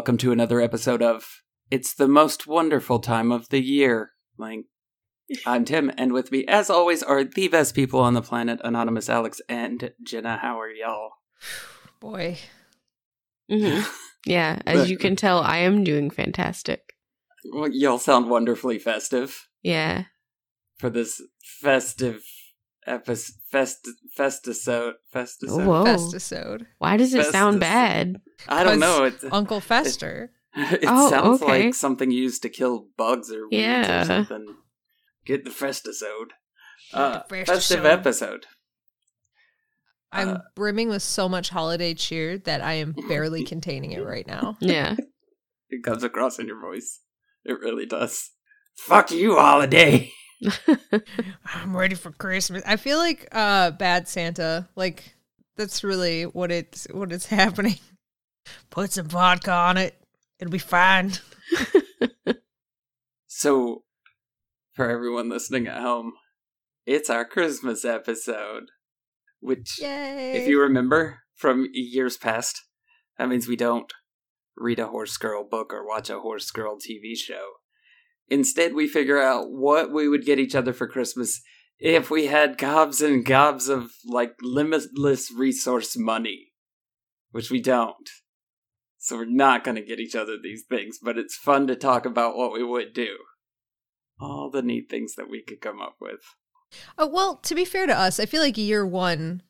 Welcome to another episode of It's the Most Wonderful Time of the Year. Like, I'm Tim, and with me, as always, are the best people on the planet Anonymous Alex and Jenna. How are y'all? Boy. hmm Yeah, as you can tell, I am doing fantastic. Well, y'all sound wonderfully festive Yeah. for this festive episode. Fest, festisode. Festisode. Whoa. Festisode. Why does it sound bad? I don't know. It, Uncle Fester. it Oh, sounds okay. like something used to kill bugs or weeds Yeah. or something. Get the festisode. Uh, The festive episode. I'm Uh, brimming with so much holiday cheer that I am barely containing it right now. Yeah. It comes across in your voice. It really does. Fuck you, holiday. I'm ready for Christmas. I feel like uh bad Santa. Like that's really what it's what it's happening. Put some vodka on it. It'll be fine. So, for everyone listening at home, it's our Christmas episode. Which, Yay. if you remember from years past, that means we don't read a horse girl book or watch a horse girl TV show. Instead, we figure out what we would get each other for Christmas if we had gobs and gobs of like limitless resource money, which we don't. So we're not going to get each other these things, but it's fun to talk about what we would do. All the neat things that we could come up with. Oh, well, to be fair to us, I feel like year one,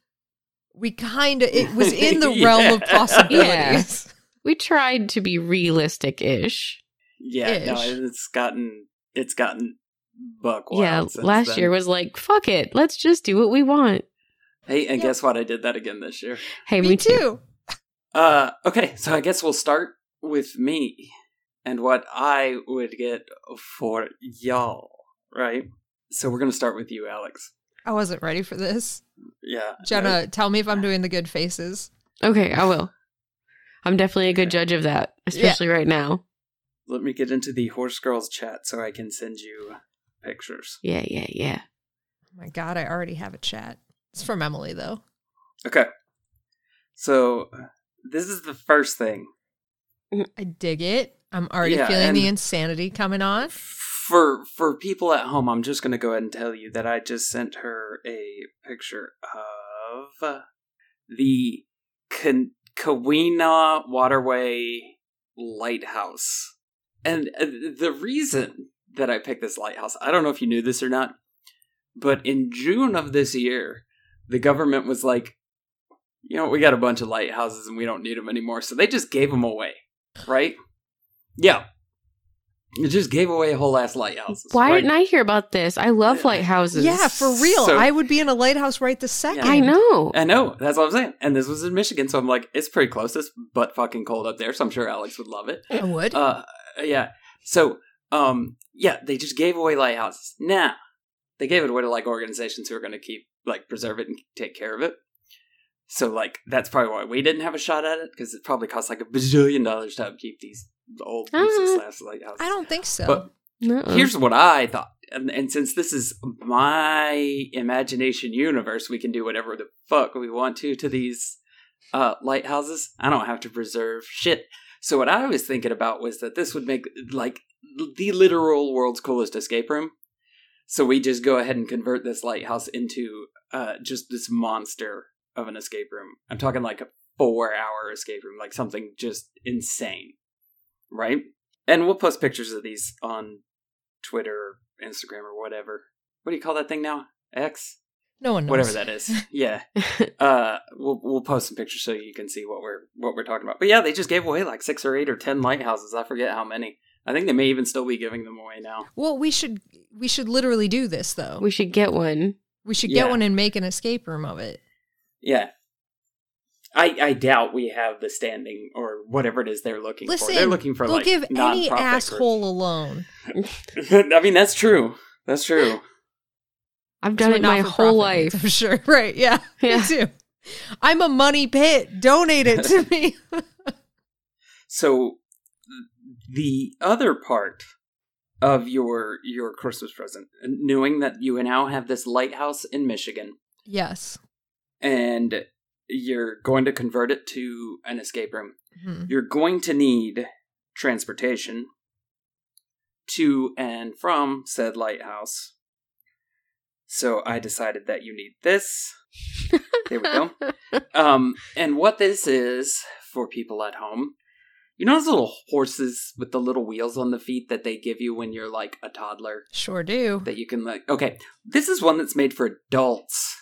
we kind of it was in the realm of Yeah. possibilities. we tried to be realistic ish. Yeah, no, it's gotten it's gotten buck wild. Yeah. since Last then. year was like, fuck it. Let's just do what we want. Hey, and Yep. guess what? I did that again this year. Hey, Me too. Uh, okay, so I guess we'll start with me and what I would get for y'all, right? So we're gonna start with you, Alex. I wasn't ready for this. Yeah, Jenna, tell me if I'm doing the good faces. Okay, I will. I'm definitely a good judge of that, especially right now. Let me get into the horse girls chat so I can send you pictures. Yeah, yeah, yeah. Oh my god, I already have a chat. It's from Emily though. Okay, so this is the first thing I dig it. I'm already Yeah, feeling the insanity coming on. for for people at home, I'm just going to go ahead and tell you that I just sent her a picture of the Kan- Keweenaw Waterway Lighthouse. And uh, the reason that I picked this lighthouse, I don't know if you knew this or not, but in June of this year, the government was like, you know, we got a bunch of lighthouses and we don't need them anymore. So they just gave them away, right? Yeah. It just gave away a whole ass lighthouses. Why right? didn't I hear about this? I love lighthouses. Yeah, for real. So- I would be in a lighthouse right this second. I know. I know. That's what I'm saying. And this was in Michigan, so I'm like, it's pretty close. It's butt fucking cold up there, so I'm sure Alex would love it. I would. Uh, yeah. So, um, yeah, they just gave away lighthouses. Now, they gave it away to like organizations who are going to keep like preserve it and take care of it. So, like, that's probably why we didn't have a shot at it because it probably costs like a bazillion dollars to upkeep these old useless Uh, ass lighthouses. I don't think so. But. Here's what I thought. And, and since this is my imagination universe, we can do whatever the fuck we want to to these uh, lighthouses. I don't have to preserve shit. So what I was thinking about was that this would make like the literal world's coolest escape room. So we just go ahead and convert this lighthouse into uh, just this monster of an escape room. I'm talking like a four hour escape room, like something just insane. Right? And we'll post pictures of these on Twitter or Instagram or whatever. What do you call that thing now? X? no one knows. Whatever that is. Yeah. uh we'll we'll post some pictures so you can see what we're what we're talking about. But yeah, they just gave away like six or eight or ten lighthouses. I forget how many. I think they may even still be giving them away now. Well, we should we should literally do this though. we should get one. We should Yeah. get one and make an escape room of it. Yeah. I I doubt we have the standing or whatever it is they're looking Listen, for. They're looking for they'll like give any asshole a loan. I mean, that's true. That's true. I've done it my whole not-for-profit, life. I'm sure. Right? Yeah, Yeah. me too. I'm a money pit. Donate it to me. So the other part of your your Christmas present, knowing that you now have this lighthouse in Michigan yes. And you're going to convert it to an escape room, Mhm. you're going to need transportation to and from said lighthouse. So I decided that you need this. There we go. Um, and what this is for people at home, you know those little horses with the little wheels on the feet that they give you when you're like a toddler Sure do. that you can like. Okay, this is one that's made for adults,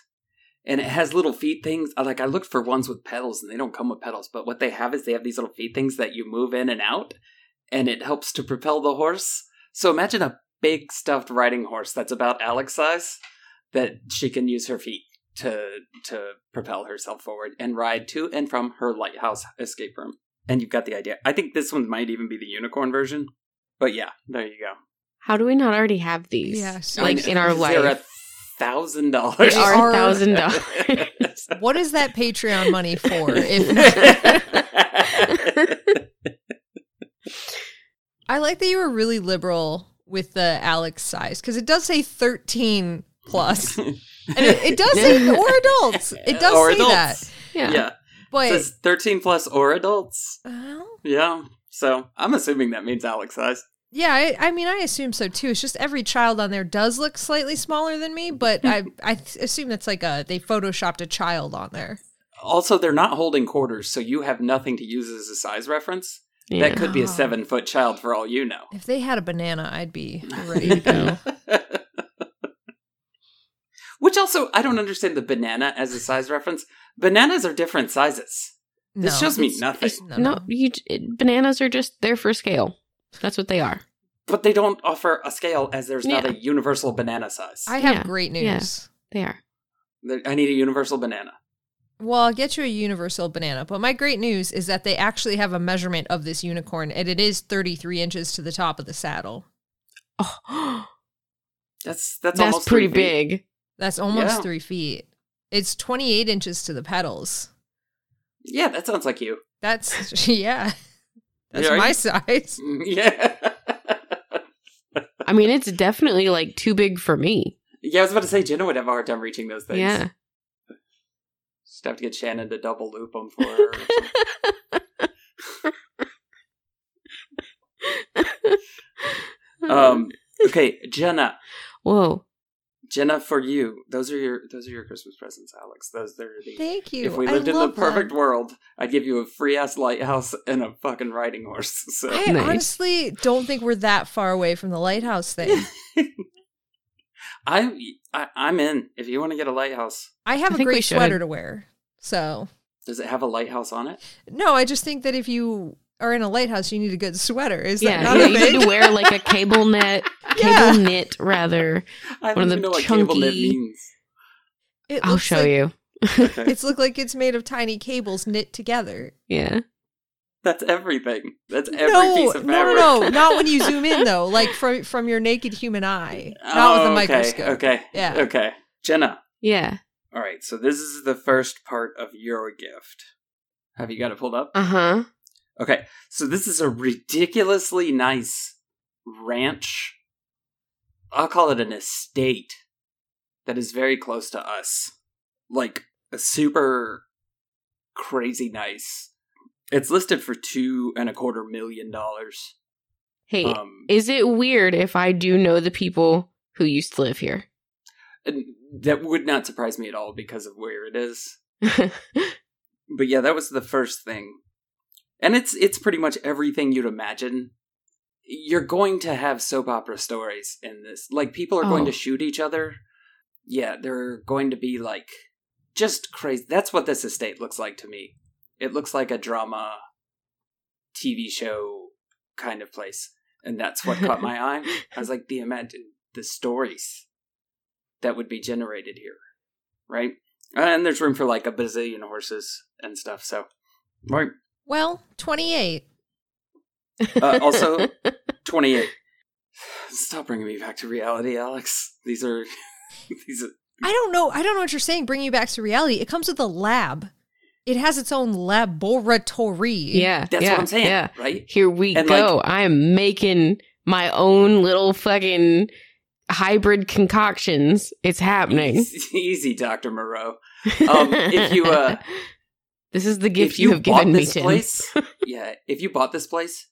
and it has little feet things. Like I looked for ones with pedals, and they don't come with pedals. But what they have is they have these little feet things that you move in and out, and it helps to propel the horse. So imagine a big stuffed riding horse that's about Alex size that she can use her feet to to propel herself forward and ride to and from her lighthouse escape room. And you've got the idea. I think this one might even be the unicorn version. But yeah, there you go. How do we not already have these? Yeah, so- like in our They're a life. Thousand dollars. They They are are- thousand dollars. What is that Patreon money for? If I like that you were really liberal with the Alex size because it does say 13 plus, and it, it does say or adults. It does Or say adults. that, Yeah. Yeah, but it says thirteen plus or adults. well, Yeah, so I'm assuming that means Alex size. Yeah, I, I mean, I assume so too. It's just every child on there does look slightly smaller than me, but I I assume that's like a they photoshopped a child on there. Also, they're not holding quarters, so you have nothing to use as a size reference. Yeah. That could be a seven foot child for all you know. If they had a banana, I'd be ready to go. Which also, I don't understand the banana as a size reference. Bananas are different sizes. This No, shows me nothing. it's- no, no. you it, bananas are just there for scale. That's what they are. But they don't offer a scale as there's not Yeah. a universal banana size. I have Yeah, great news. yeah. They are. There- I need a universal banana. Well, I'll get you a universal banana, but my great news is that they actually have a measurement of this unicorn, and it is 33 inches to the top of the saddle. Oh, That's that's, that's, almost pretty three feet. big. That's almost Yeah. three feet. It's 28 inches to the pedals. Yeah, that sounds like you. That's, yeah. That's Yeah, my you- size. Yeah. I mean, it's definitely like too big for me. yeah, I was about to say Jenna would have a hard time reaching those things. Yeah. Just have to get Shannon to double loop them for her. um. Okay, Jenna. Whoa. Jenna, for you, those are your those are your Christmas presents, Alex. Those are the. Thank you. If we I lived in the perfect them. world, I'd give you a free ass lighthouse and a fucking riding horse. So I Nice. honestly don't think we're that far away from the lighthouse thing. I, I I'm in. If you want to get a lighthouse, I have I a great sweater to wear. So, does it have a lighthouse on it? no, I just think that if you are in a lighthouse, you need a good sweater. Is Yeah, that not yeah, a you need to wear like a cable net, cable Yeah. knit rather. I One of don't even the know what cable knit chunky- means. It I'll show like- you. Okay. It's look like it's made of tiny cables knit together. Yeah. That's everything. That's every no, piece of no, fabric. no, no, no. not when you zoom in though. Like from from your naked human eye, not with Oh, a okay, microscope. Okay. Yeah. Okay. Jenna. Yeah. All right. So this is the first part of your gift. Have you got it pulled up? Uh huh. Okay. So this is a ridiculously nice ranch. I'll call it an estate that is very close to us. Like a super crazy nice. It's listed for two and a quarter million dollars. Hey, Um, is it weird if I do know the people who used to live here? that would not surprise me at all because of where it is. But yeah, that was the first thing. And it's it's pretty much everything you'd imagine. You're going to have soap opera stories in this. Like people are going Oh. to shoot each other. Yeah, they're going to be like just crazy. That's what this estate looks like to me. It looks like a drama TV show kind of place. And that's what caught my eye. I was like the imagine the stories. that would be generated here, right? And there's room for like a bazillion horses and stuff. So, right. Well, 28. Uh, also, 28. Stop bringing me back to reality, Alex. These are these are I don't know. I don't know what you're saying. Bringing you back to reality. It comes with a lab. It has its own laboratory. Yeah, that's yeah, what I'm saying, Yeah, right? here we And, go. like- I am making my own little fucking hybrid concoctions. It's happening. Easy, easy Dr. Moreau. Um, if you, uh, this is the gift if you, have given me, this Tim. place, yeah, if you bought this place,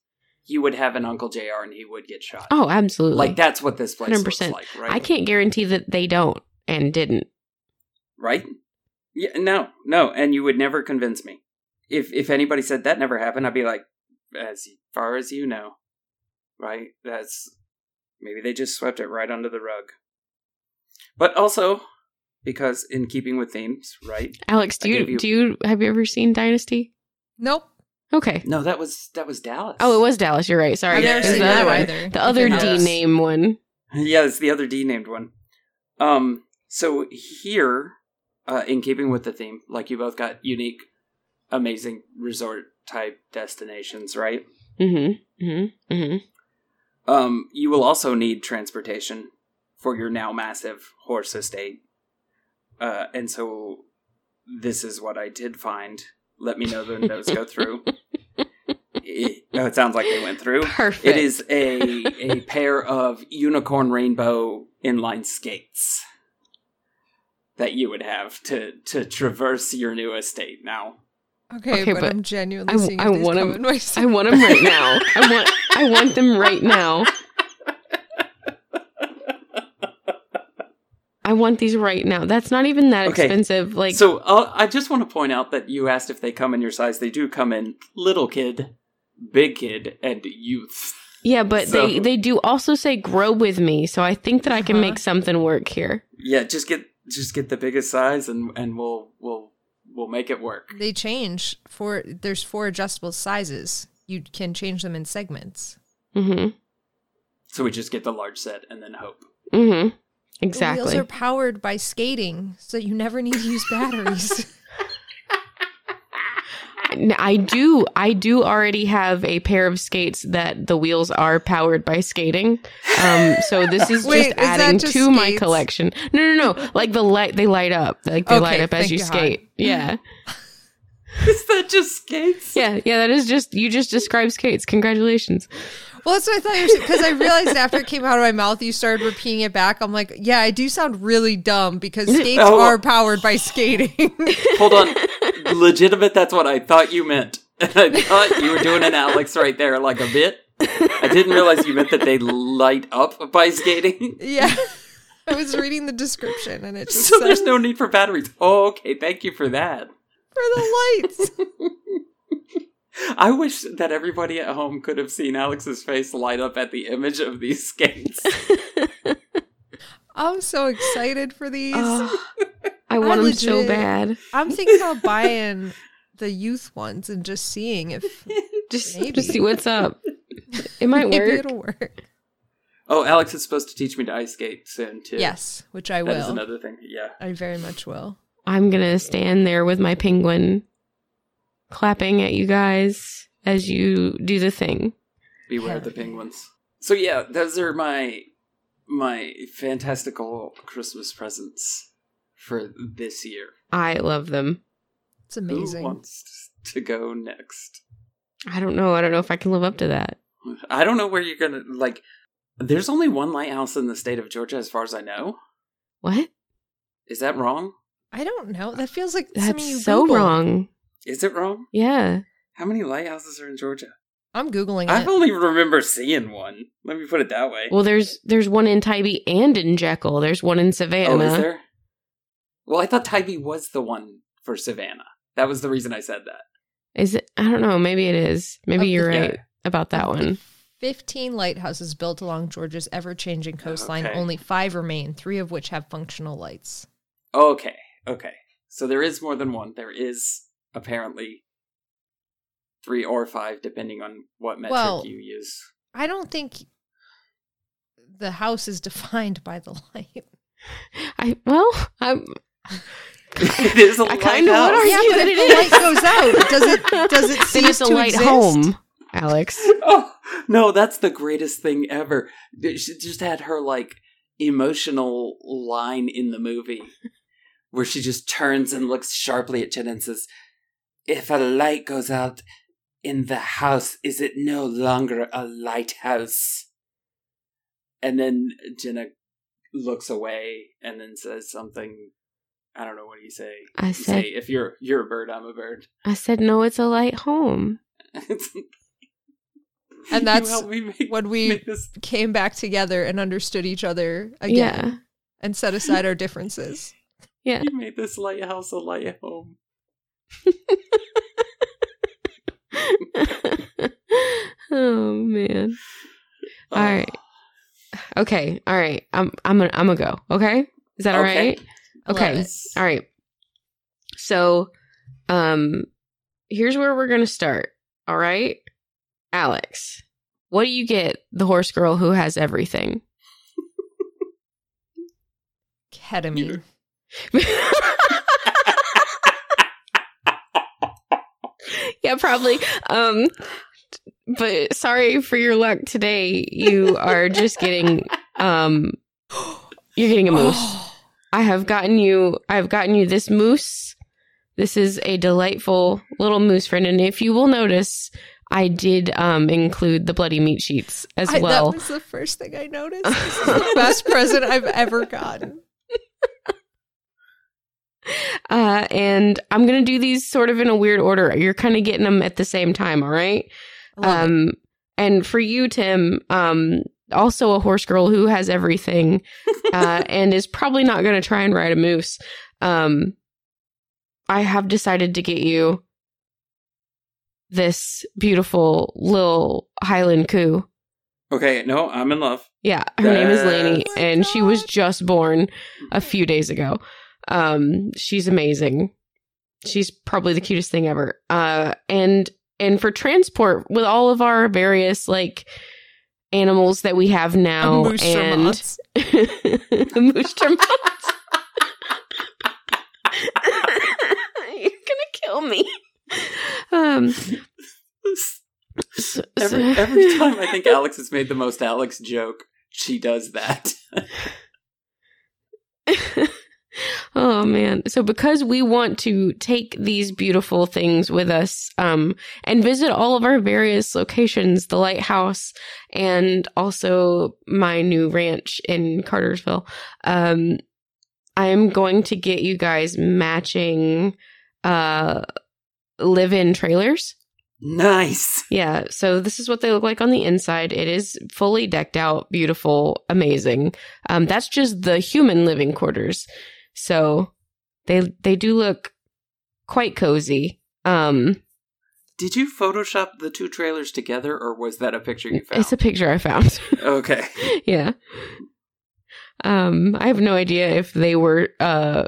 you would have an Uncle JR and he would get shot. Oh, absolutely. like that's what this place looks 100%. like, right? I can't guarantee that they don't and didn't. right? Yeah, no, no, and you would never convince me. If if anybody said that never happened, I'd be like, as far as you know, right? That's maybe they just swept it right under the rug. But also because in keeping with themes, right? Alex, do I you, you- do you have you ever seen Dynasty? Nope. Okay. No, that was that was Dallas. Oh, it was Dallas. You're right. Sorry. I've never seen the that other one. either. The other Yes. D name one. Yeah, it's the other D named one. Um, so here, uh, in keeping with the theme, like you both got unique, amazing resort type destinations, right? Mm-hmm. Mm-hmm. Mm-hmm. Um, you will also need transportation for your now massive horse estate. Uh, and so this is what I did find. Let me know when those go through. It, oh, it sounds like they went through. Perfect. It is a a pair of unicorn rainbow inline skates that you would have to to traverse your new estate now. Okay, Okay, but, but I'm genuinely I- seeing I if these want come 'em- in my I want them right now. I want. I want them right now. I want these right now. That's not even that Okay. expensive. Like, so uh, I just want to point out that you asked if they come in your size. They do come in little kid, big kid, and youth. yeah, but so- they they do also say grow with me. So I think that I can Uh-huh. make something work here. Yeah, just get just get the biggest size, and and we'll we'll we'll make it work. They change for there's four adjustable sizes. You can change them in segments. Mm-hmm. So we just get the large set and then hope. Mm-hmm. The wheels are powered by skating, so you never need to use batteries. I do. I do already have a pair of skates that the wheels are powered by skating. Um, so this is Wait, just is adding just to my collection. No, no, no. Like the light, they light up. Like they light up as you God. skate. Yeah, Is that just skates? yeah, yeah. That is just you just described skates. Congratulations. Well, that's what I thought you were because I realized after it came out of my mouth, you started repeating it back. I'm like, yeah, I do sound really dumb because skates Oh. are powered by skating. Hold on, legitimate. That's what I thought you meant. I thought you were doing an Alex right there, like a bit. I didn't realize you meant that they light up by skating. yeah. I was reading the description and it just So said there's no need for batteries. Oh, okay. Thank you for that. for the lights. I wish that everybody at home could have seen Alex's face light up at the image of these skates. I'm so excited for these. Oh, I want them so bad. I'm thinking about buying the youth ones and just seeing if Just Maybe. to see what's up. It might maybe work. it'll work. Oh, Alex is supposed to teach me to ice skate soon too. Yes, which I that is will. another thing. Yeah. I very much will. I'm gonna stand there with my penguin, clapping at you guys as you do the thing. Beware Hell the penguins. So yeah, those are my my fantastical Christmas presents for this year. I love them. It's amazing. Who wants to go next? I don't know. I don't know if I can live up to that. I don't know where you're gonna like. There's only one lighthouse in the state of Georgia, as far as I know. What? Is that wrong? I don't know. That feels like something you That's so Googled. wrong. Is it wrong? Yeah. How many lighthouses are in Georgia? I'm googling I it. only remember seeing one. Let me put it that way. Well, there's there's one in Tybee and in Jekyll. There's one in Savannah. oh, is there? Well, I thought Tybee was the one for Savannah. That was the reason I said that. Is it? I don't know. Maybe it is. Maybe Of you're Yeah. right about that one. 15 lighthouses built along Georgia's ever changing coastline. Okay. Only five remain, three of which have functional lights. Okay, okay. So there is more than one. There is apparently three or five, depending on what metric Well- you use. I don't think the house is defined by the light. I well, I'm. it is a I kinda lighthouse. would argue Yeah, but that if the light goes out, does it does it Then cease it's a to light exist? home, Alex. Oh no, that's the greatest thing ever. She just had her like emotional line in the movie where she just turns and looks sharply at Jen and says, "If a light goes out in the house, is it no longer a lighthouse?" And then Jenna looks away and then says something. I don't know what do you say. I You said, say, "If you're you're a bird, I'm a bird." I said, no, it's a light home. And that's helped me make, when we make this came back together and understood each other again Yeah, and set aside our differences. yeah. You made this lighthouse a light home. oh man. All Oh. right. Okay. All right. I'm I'm gonna I'm gonna go. Okay. Is that all Okay. right? I love Okay. All right. So, um, here's where we're gonna start. All right, Alex. What do you get the horse girl who has everything? Ketamine. yeah, probably. Um, but sorry for your luck today. You are just getting um, you're getting a moose. I have gotten you. I've gotten you this moose. This is a delightful little moose friend, and if you will notice, I did um include the bloody meat sheets as I, well. that was the first thing I noticed. This is the best present I've ever gotten. Uh, and I'm gonna do these sort of in a weird order. You're kind of getting them at the same time, all right? I love it. Um, and for you, Tim, um, also a horse girl who has everything, uh, and is probably not gonna try and ride a moose. Um, I have decided to get you this beautiful little Highland coo. Okay, no, I'm in love. Yeah, her name is Lainey, Oh and she was just born a few days ago. Um, she's amazing. She's probably the cutest thing ever. Uh, and and for transport with all of our various like animals that we have now, A and Tremont. a moose Tremont. You're gonna kill me. Um, so- Every every time I think Alex has made the most Alex joke, she does that. oh man. So because we want to take these beautiful things with us um and visit all of our various locations, the lighthouse and also my new ranch in Cartersville. Um I am going to get you guys matching uh live-in trailers. nice. Yeah, so this is what they look like on the inside. It is fully decked out, beautiful, amazing. Um, that's just the human living quarters. So they they do look quite cozy. Um, Did you Photoshop the two trailers together, or was that a picture you found? it's a picture I found. okay. yeah. Um, I have no idea if they were uh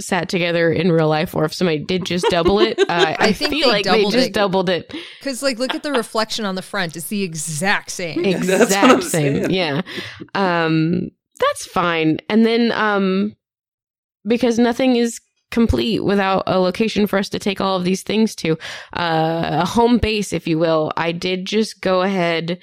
sat together in real life or if somebody did just double it. Uh, I, I think feel they like they just it. doubled it. Because, like, look at the reflection on the front. It's the exact same. That's what I'm exact same. saying. Yeah. Um that's fine. And then um because nothing is complete without a location for us to take all of these things to uh a home base if you will. I did just go ahead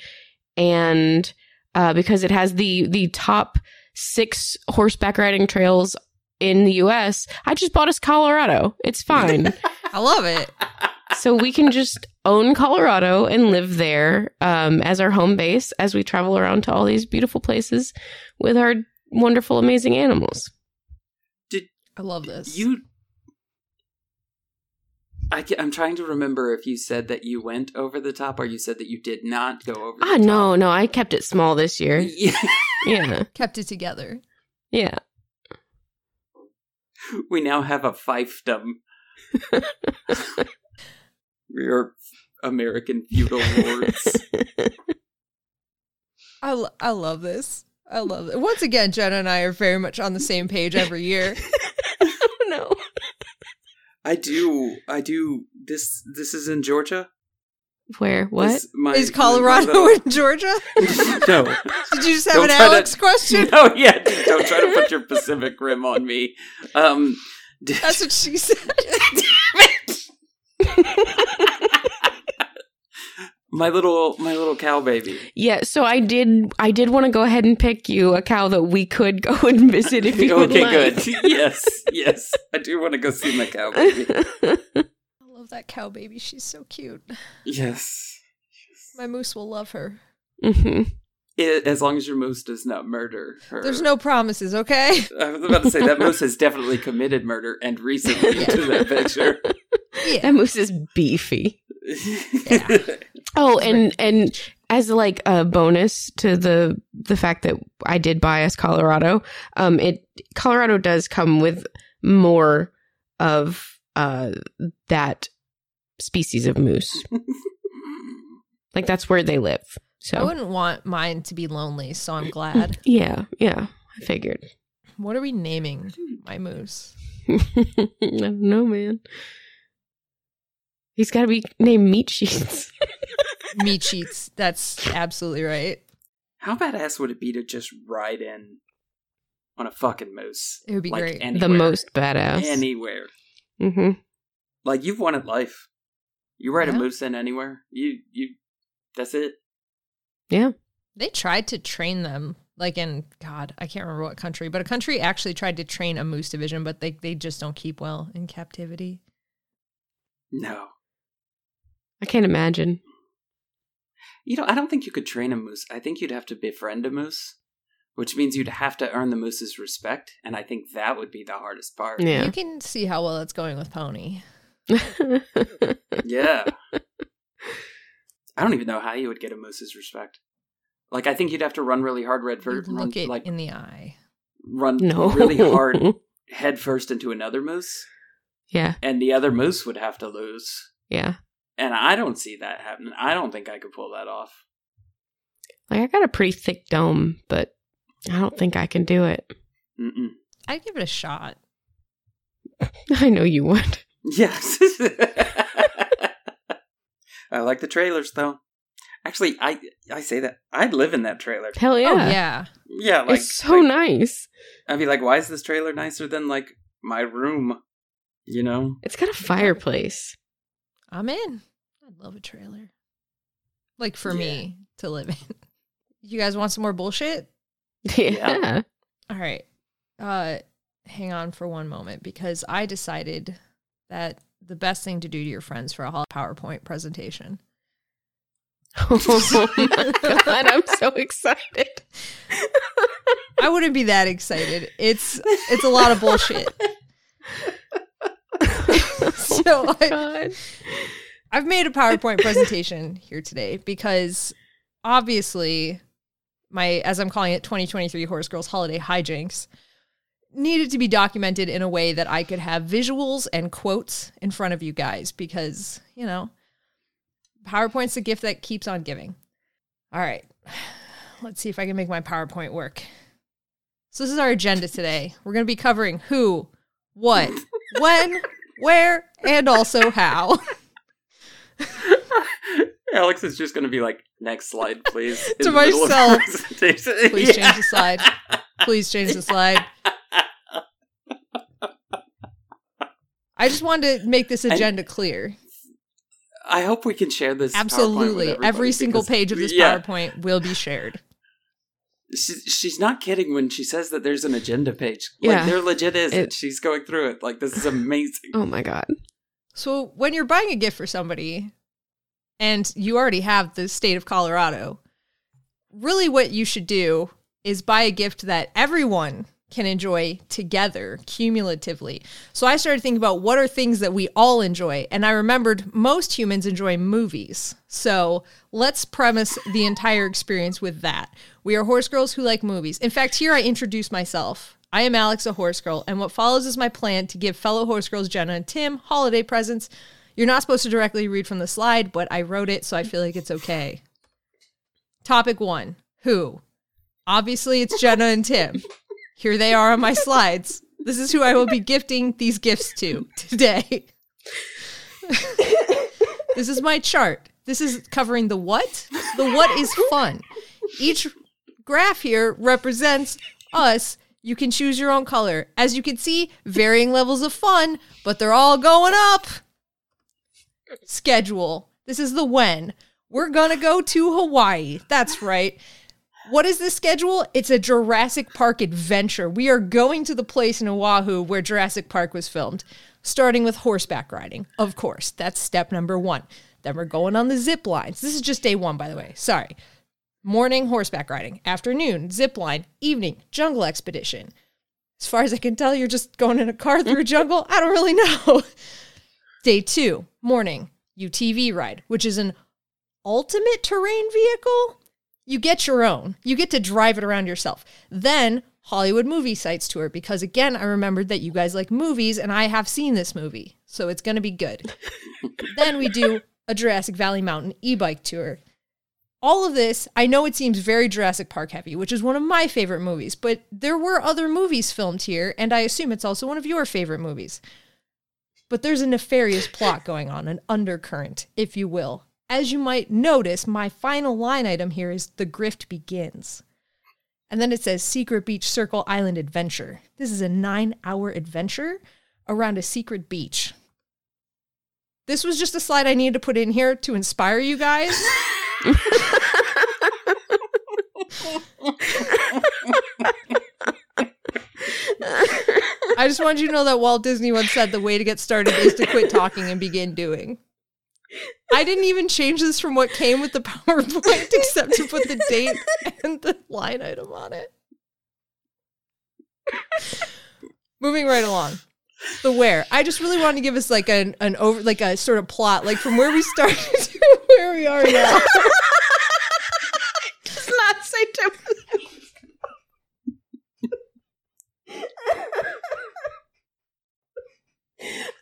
and uh because it has the the top 6 horseback riding trails in the US, I just bought us Colorado. It's fine I love it. so we can just own Colorado and live there um, as our home base as we travel around to all these beautiful places with our wonderful, amazing animals. I love this. You. I, am trying to remember if you said that you went over the top or you said that you did not go over the Ah, top. no, no, I kept it small this year. Yeah. Yeah, kept it together. yeah. we now have a fiefdom. we are American feudal lords. I, I love this. I love it. Once again, Jenna and I are very much on the same page every year. Oh, no. I do. I do. This. This is in Georgia. Where? What? Is, my, Is my Colorado little- in Georgia? no. Did you just have Don't an try to- Alex question? No, yeah. Don't try to put your Pacific Rim on me. Um, did- That's what she said. My little my little cow baby. Yeah, so I did. I did want to go ahead and pick you a cow that we could go and visit if you would okay, like. good. yes, yes. I do want to go see my cow baby. I love that cow baby. She's so cute. Yes. My moose will love her. hmm I- as long as your moose does not murder her. There's no promises, okay? I was about to say that moose has definitely committed murder and recently to that picture. Yeah. That moose is beefy. Yeah. Oh, and and as like a bonus to the the fact that I did buy us Colorado, um, it Colorado does come with more of uh that species of moose. Like that's where they live. So I wouldn't want mine to be lonely, so I'm glad. yeah, yeah, I figured. What are we naming my moose? I don't know, man. He's got to be named Meat Sheets. Meat sheets. That's absolutely right. How badass would it be to just ride in on a fucking moose? It would be Like great. anywhere. the most badass. anywhere. hmm Like you've wanted life. You ride Yeah. a moose in anywhere. You you. That's it. Yeah. They tried to train them, like in God, I can't remember what country, but a country actually tried to train a moose division, but they they just don't keep well in captivity. No. I can't imagine. You know, I don't think you could train a moose. I think you'd have to befriend a moose, which means you'd have to earn the moose's respect, and I think that would be the hardest part. Yeah. You can see how well it's going with Pony. Yeah. I don't even know how you would get a moose's respect. Like, I think you'd have to run really hard, red You first, run, look it like in the eye. run no. really hard head first into another moose, Yeah. and the other moose would have to lose. Yeah. And I don't see that happening. I don't think I could pull that off. Like I got a pretty thick dome, but I don't think I can do it. Mm-mm. I'd give it a shot. I know you would. Yes. I like the trailers though. Actually, I I say that I'd live in that trailer. Hell oh, yeah. Oh yeah. Yeah, like it's so like, nice. I'd be like, why is this trailer nicer than like my room? You know? It's got a fireplace. I'm in. I'd love a trailer. Like for me to live in. You guys want some more bullshit? Yeah. All right. Uh hang on for one moment because I decided that the best thing to do to your friends for a hol- PowerPoint presentation. Oh my god, I'm so excited. I wouldn't be that excited. It's it's a lot of bullshit. so I, God. I've made a PowerPoint presentation here today because obviously my as I'm calling it 2023 Horse Girls Holiday Hijinks needed to be documented in a way that I could have visuals and quotes in front of you guys because, you know, PowerPoint's the gift that keeps on giving. All right. Let's see if I can make my PowerPoint work. So this is our agenda today. We're going to be covering who, what, when, where, and also how. Alex is just gonna be like, next slide, please. To the middle of the myself. Please Yeah. change the slide. Please change the slide. I just wanted to make this agenda clear. I hope we can share this. Absolutely. Every single because- page of this yeah, PowerPoint will be shared. She, she's not kidding when she says that there's an agenda page. Yeah. Like there legit is. It- she's going through it. Like this is amazing. Oh my god. So when you're buying a gift for somebody and you already have the state of Colorado, really what you should do is buy a gift that everyone can enjoy together cumulatively. So I started thinking about what are things that we all enjoy and I remembered most humans enjoy movies. So let's premise the entire experience with that. We are horse girls who like movies. In fact, here I introduce myself. I am Alex, a horse girl, and what follows is my plan to give fellow horse girls Jenna and Tim holiday presents. You're not supposed to directly read from the slide, but I wrote it, so I feel like it's okay. Topic one Who? Obviously, it's Jenna and Tim. Here they are on my slides. This is who I will be gifting these gifts to today. this is my chart. This is covering the what? The what is fun. Each graph here represents us. You can choose your own color. As you can see, varying levels of fun, but they're all going up. Schedule. This is the when. We're going to go to Hawaii. That's right. What is the schedule? It's a Jurassic Park adventure. We are going to the place in Oahu where Jurassic Park was filmed, starting with horseback riding. Of course, that's step number one. Then we're going on the zip lines. This is just day one, by the way. Sorry. Morning, horseback riding. Afternoon, zip line. Evening, jungle expedition. As far as I can tell, you're just going in a car through a jungle. I don't really know. Day two, morning, UTV ride, which is an ultimate terrain vehicle. You get your own. You get to drive it around yourself. Then Hollywood movie sites tour because again, I remembered that you guys like movies and I have seen this movie. So it's going to be good. then we do a Jurassic Valley Mountain e-bike tour. All of this, I know it seems very Jurassic Park heavy, which is one of my favorite movies, but there were other movies filmed here and I assume it's also one of your favorite movies. But there's a nefarious plot going on, an undercurrent, if you will. As you might notice, my final line item here is The Grift Begins. And then it says Secret Beach Circle Island Adventure. This is a nine hour adventure around a secret beach. This was just a slide I needed to put in here to inspire you guys. I just wanted you to know that Walt Disney once said the way to get started is to quit talking and begin doing. I didn't even change this from what came with the PowerPoint except to put the date and the line item on it. Moving right along. The where. I just really wanted to give us like an, an over like a sort of plot, like from where we started to where we are now. Does not say.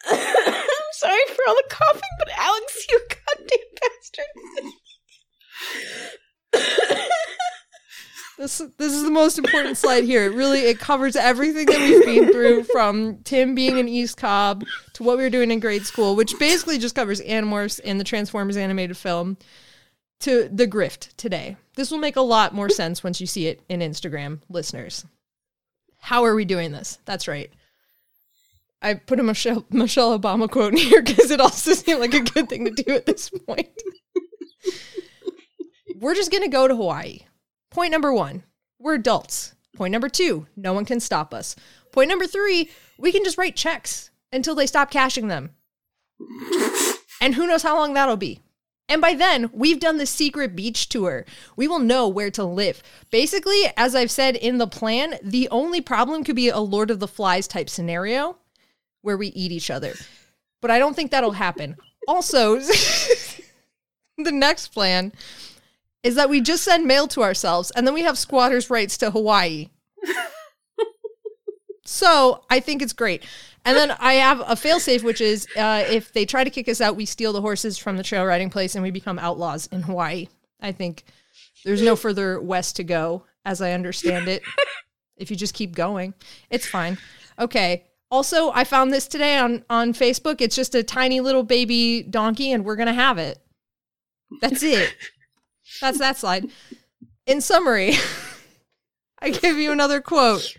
I'm sorry for all the coughing, but Alex, you This this is the most important slide here. It really it covers everything that we've been through from Tim being in East Cobb to what we were doing in grade school, which basically just covers Animorphs and the Transformers animated film to the grift today. This will make a lot more sense once you see it in Instagram, listeners. How are we doing this? That's right. I put a Michelle Michelle Obama quote in here because it also seemed like a good thing to do at this point. We're just gonna go to Hawaii. Point number one, we're adults. Point number two, no one can stop us. Point number three, we can just write checks until they stop cashing them. and who knows how long that'll be. And by then, we've done the secret beach tour. We will know where to live. Basically, as I've said in the plan, the only problem could be a Lord of the Flies type scenario where we eat each other. But I don't think that'll happen. Also, the next plan is that we just send mail to ourselves and then we have squatters' rights to Hawaii. so I think it's great. And then I have a failsafe, which is uh, if they try to kick us out, we steal the horses from the trail riding place and we become outlaws in Hawaii. I think there's no further west to go, as I understand it. if you just keep going, it's fine. Okay. Also, I found this today on on Facebook. It's just a tiny little baby donkey, and we're gonna have it. That's it. That's that slide. In summary, I give you another quote.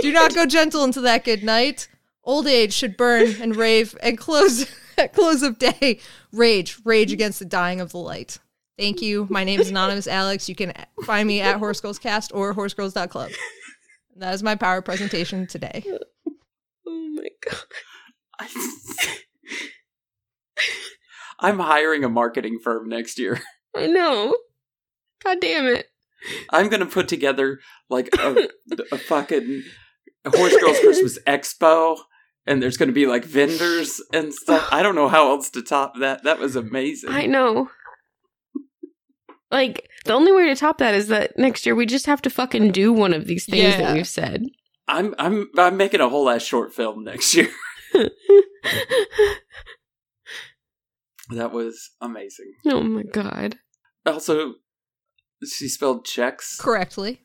Do not go gentle into that good night. Old age should burn and rave and close at close of day. Rage, rage against the dying of the light. Thank you. My name is Anonymous Alex. You can find me at Horse Girls Cast or horsegirls.club. That is my power presentation today. Oh my god. I'm hiring a marketing firm next year. I know. God damn it. I'm gonna put together like a, a fucking Horse Girls Christmas Expo, and there's gonna be like vendors and stuff. I don't know how else to top that. That was amazing. I know. Like, the only way to top that is that next year we just have to fucking do one of these things Yeah. that we've said. I'm I'm I'm making a whole ass short film next year. That was amazing. oh my god. Also, she spelled checks Correctly.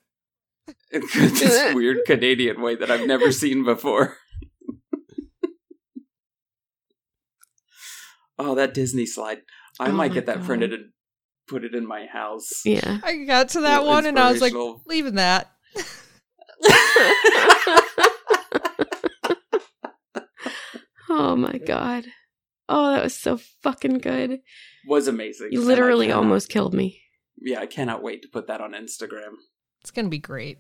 in this weird Canadian way that I've never seen before. oh, that Disney slide. I Oh might get that God. printed and put it in my house. Yeah. I got to that Little one and I was like, leaving that. oh my god. Oh, that was so fucking good. was amazing. You literally cannot- almost killed me. Yeah, I cannot wait to put that on Instagram. It's gonna be great.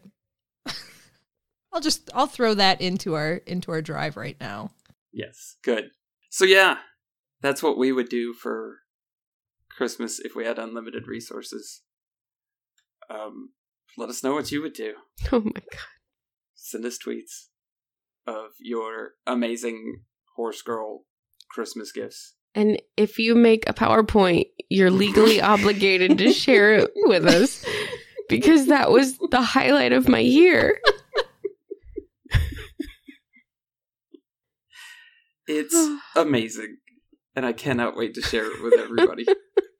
I'll just I'll throw that into our into our drive right now. Yes, good. So yeah, that's what we would do for Christmas if we had unlimited resources. Um, let us know what you would do. Oh my god. Send us tweets of your amazing horse girl Christmas gifts. And if you make a PowerPoint, you're legally obligated to share it with us because that was the highlight of my year. It's amazing, and I cannot wait to share it with everybody.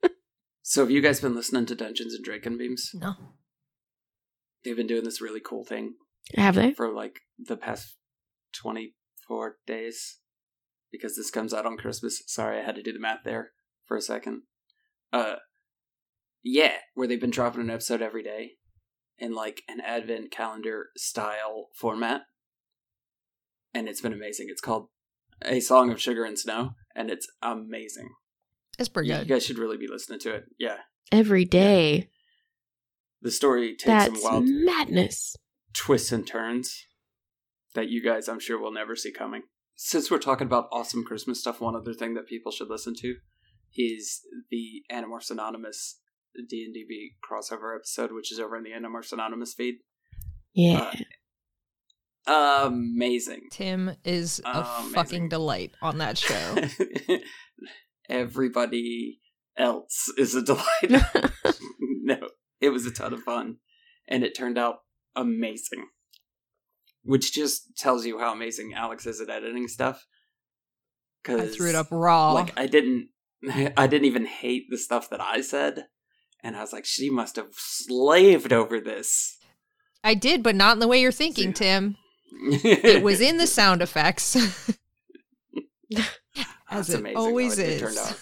so, have you guys been listening to Dungeons and Dragon Beams? No. They've been doing this really cool thing Have they? for like the past 24 days because this comes out on Christmas. Sorry, I had to do the math there for a second. Uh yeah, where they've been dropping an episode every day in like an advent calendar style format. And it's been amazing. It's called A Song of Sugar and Snow and it's amazing. It's pretty You, you guys should really be listening to it. Yeah. Every day. The story takes That's some wild madness. twists and turns that you guys I'm sure will never see coming. Since we're talking about awesome Christmas stuff, one other thing that people should listen to is the Animorphs Anonymous D&DB crossover episode, which is over in the Animorphs Anonymous feed. Yeah. Uh, amazing. Tim is a Amazing. fucking delight on that show. Everybody else is a delight. no, it was a ton of fun, and it turned out amazing. Which just tells you how amazing Alex is at editing stuff. Cause, I threw it up raw. Like I didn't, I didn't even hate the stuff that I said, and I was like, she must have slaved over this. I did, but not in the way you're thinking. Tim. It was in the sound effects. As That's it amazing, always. It- is. It turned out,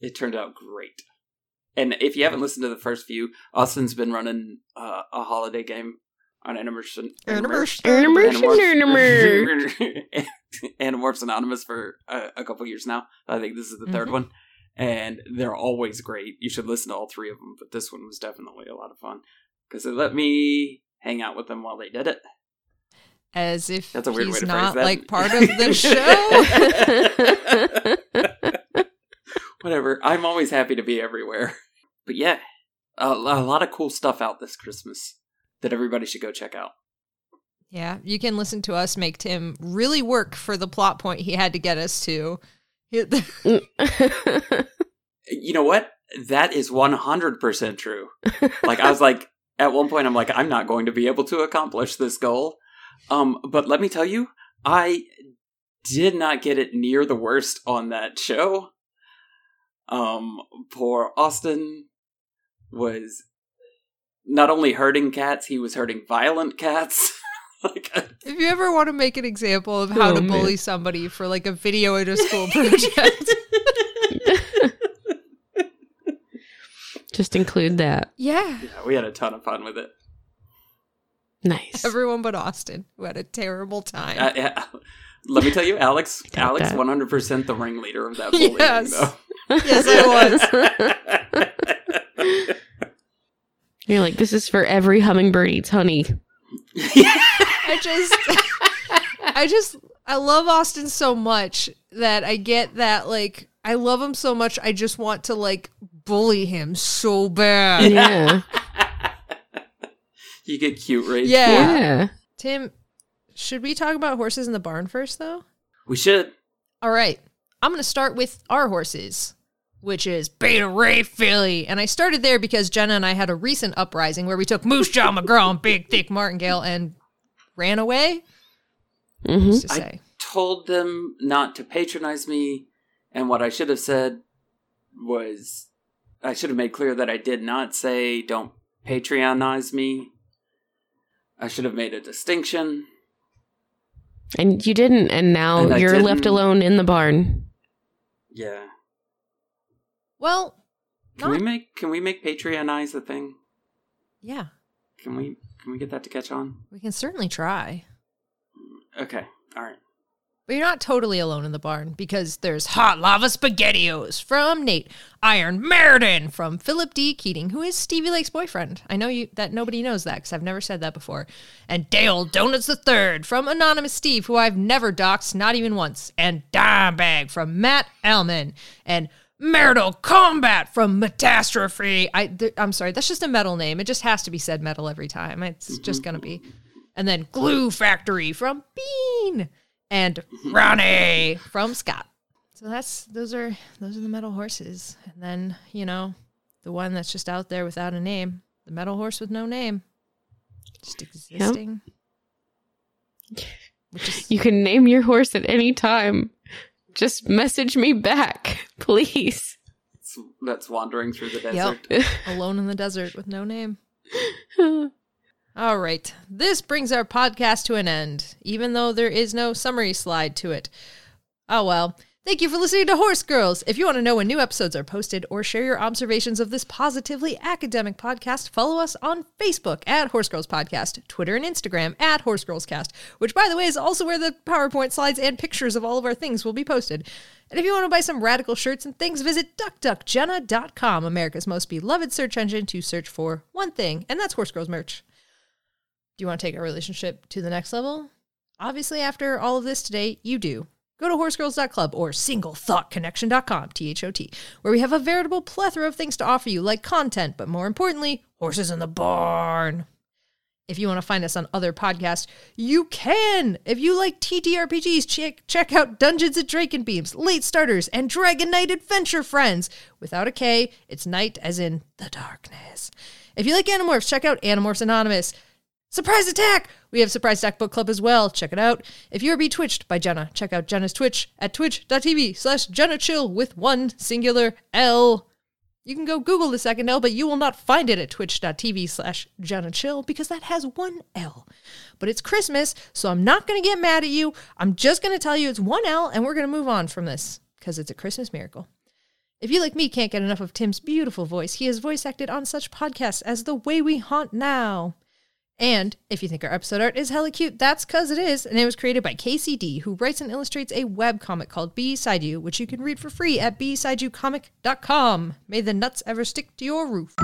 it turned out great. And if you haven't listened to the first few, Austin's been running uh, a holiday game on Animorphs, Animorphs. Animorphs. Animorphs Anonymous for a, a couple years now. I think this is the 3rd Mhm. one, and they're always great. You should listen to all three of them, but this one was definitely a lot of fun because it let me hang out with them while they did it. As if That's a weird way he's to not that. like part of the show. Whatever. I'm always happy to be everywhere. But yeah, a, a lot of cool stuff out this Christmas that everybody should go check out. yeah, you can listen to us make Tim really work for the plot point he had to get us to. You know what? That is 100% true. Like, I was like, at one point, I'm like, I'm not going to be able to accomplish this goal. Um, but let me tell you, I did not get it near the worst on that show. Um, poor Austin was not only hurting cats, he was hurting violent cats. like, if you ever want to make an example of how Oh, to man. bully somebody for like a video at a school project, Just include that. yeah, yeah, we had a ton of fun with it. Nice. everyone but Austin who had a terrible time. Uh, yeah. Let me tell you, Alex, Alex, that. 100% the ringleader of that bullying, Yes. though. yes, I was. You're like, this is for every hummingbird eats honey. I just, I just, I love Austin so much that I get that, like, I love him so much, I just want to, like, bully him so bad. Yeah. you get cute right Yeah. yeah. Tim, should we talk about horses in the barn first, though? We should. All right. I'm going to start with our horses, which is Beta Ray Philly. And I started there because Jenna and I had a recent uprising where we took Moose Jaw McGraw and Big Thick Martingale and ran away. hmm Just to I- Told them not to patronize me, and what I should have said was I should have made clear that I did not say don't patronize me. I should have made a distinction. And you didn't, and now And you're left didn't. alone in the barn. Yeah. Well, Can we make can we make Patreonize a thing? yeah, Can we can we get that to catch on? we can certainly try. Okay. All right. But you're not totally alone in the barn because there's Hot Lava SpaghettiOs from Nate, Iron Meriden from Philip D. Keating, who is Stevie Lake's boyfriend. I know you that nobody knows that because I've never said that before. And Dale Donuts the Third from Anonymous Steve, who I've never doxed, not even once. And Dime Bag from Matt Ellman. And Marital Combat from Metastrophe. I, th- I'm sorry, that's just a metal name. It just has to be said metal every time. It's mm-hmm. just going to be. And then Glue Factory from Bean and mm-hmm. Ronnie from Scott. So that's those are those are the metal horses. And then, you know, the one that's just out there without a name. The metal horse with no name. Just existing. Which is You can name your horse at any time. Just message me back, please. It's, that's wandering through the desert. Yep. alone in the desert with no name. All right. This brings our podcast to an end, even though there is no summary slide to it. Oh well. Thank you for listening to Horse Girls. If you want to know when new episodes are posted or share your observations of this positively academic podcast, follow us on Facebook at Horse Girls Podcast, Twitter and Instagram at Horse Girls Cast, which, by the way, is also where the PowerPoint slides and pictures of all of our things will be posted. And if you want to buy some radical shirts and things, visit duckduckjenna.com, America's most beloved search engine to search for one thing, and that's Horse Girls merch. Do you want to take our relationship to the next level? Obviously, after all of this today, you do. Go to horsegirls.club or singlethoughtconnection.com, T H O T, where we have a veritable plethora of things to offer you, like content, but more importantly, horses in the barn. If you want to find us on other podcasts, you can. If you like TTRPGs, check, check out Dungeons and Drakenbeams, Late Starters, and Dragon Knight Adventure Friends. Without a K, it's night as in the darkness. If you like Animorphs, check out Animorphs Anonymous. Surprise Attack! We have Surprise Attack Book Club as well. Check it out. If you're be twitched by Jenna, check out Jenna's Twitch at twitch.tv slash Jenna Chill with one singular L. You can go Google the second L, but you will not find it at twitch.tv slash Jenna Chill because that has one L. But it's Christmas, so I'm not going to get mad at you. I'm just going to tell you it's one L and we're going to move on from this because it's a Christmas miracle. If you, like me, can't get enough of Tim's beautiful voice, he has voice acted on such podcasts as The Way We Haunt Now. And if you think our episode art is hella cute, that's because it is, and it was created by KCD, who writes and illustrates a web comic called Beside You, which you can read for free at besideyoucomic.com. May the nuts ever stick to your roof.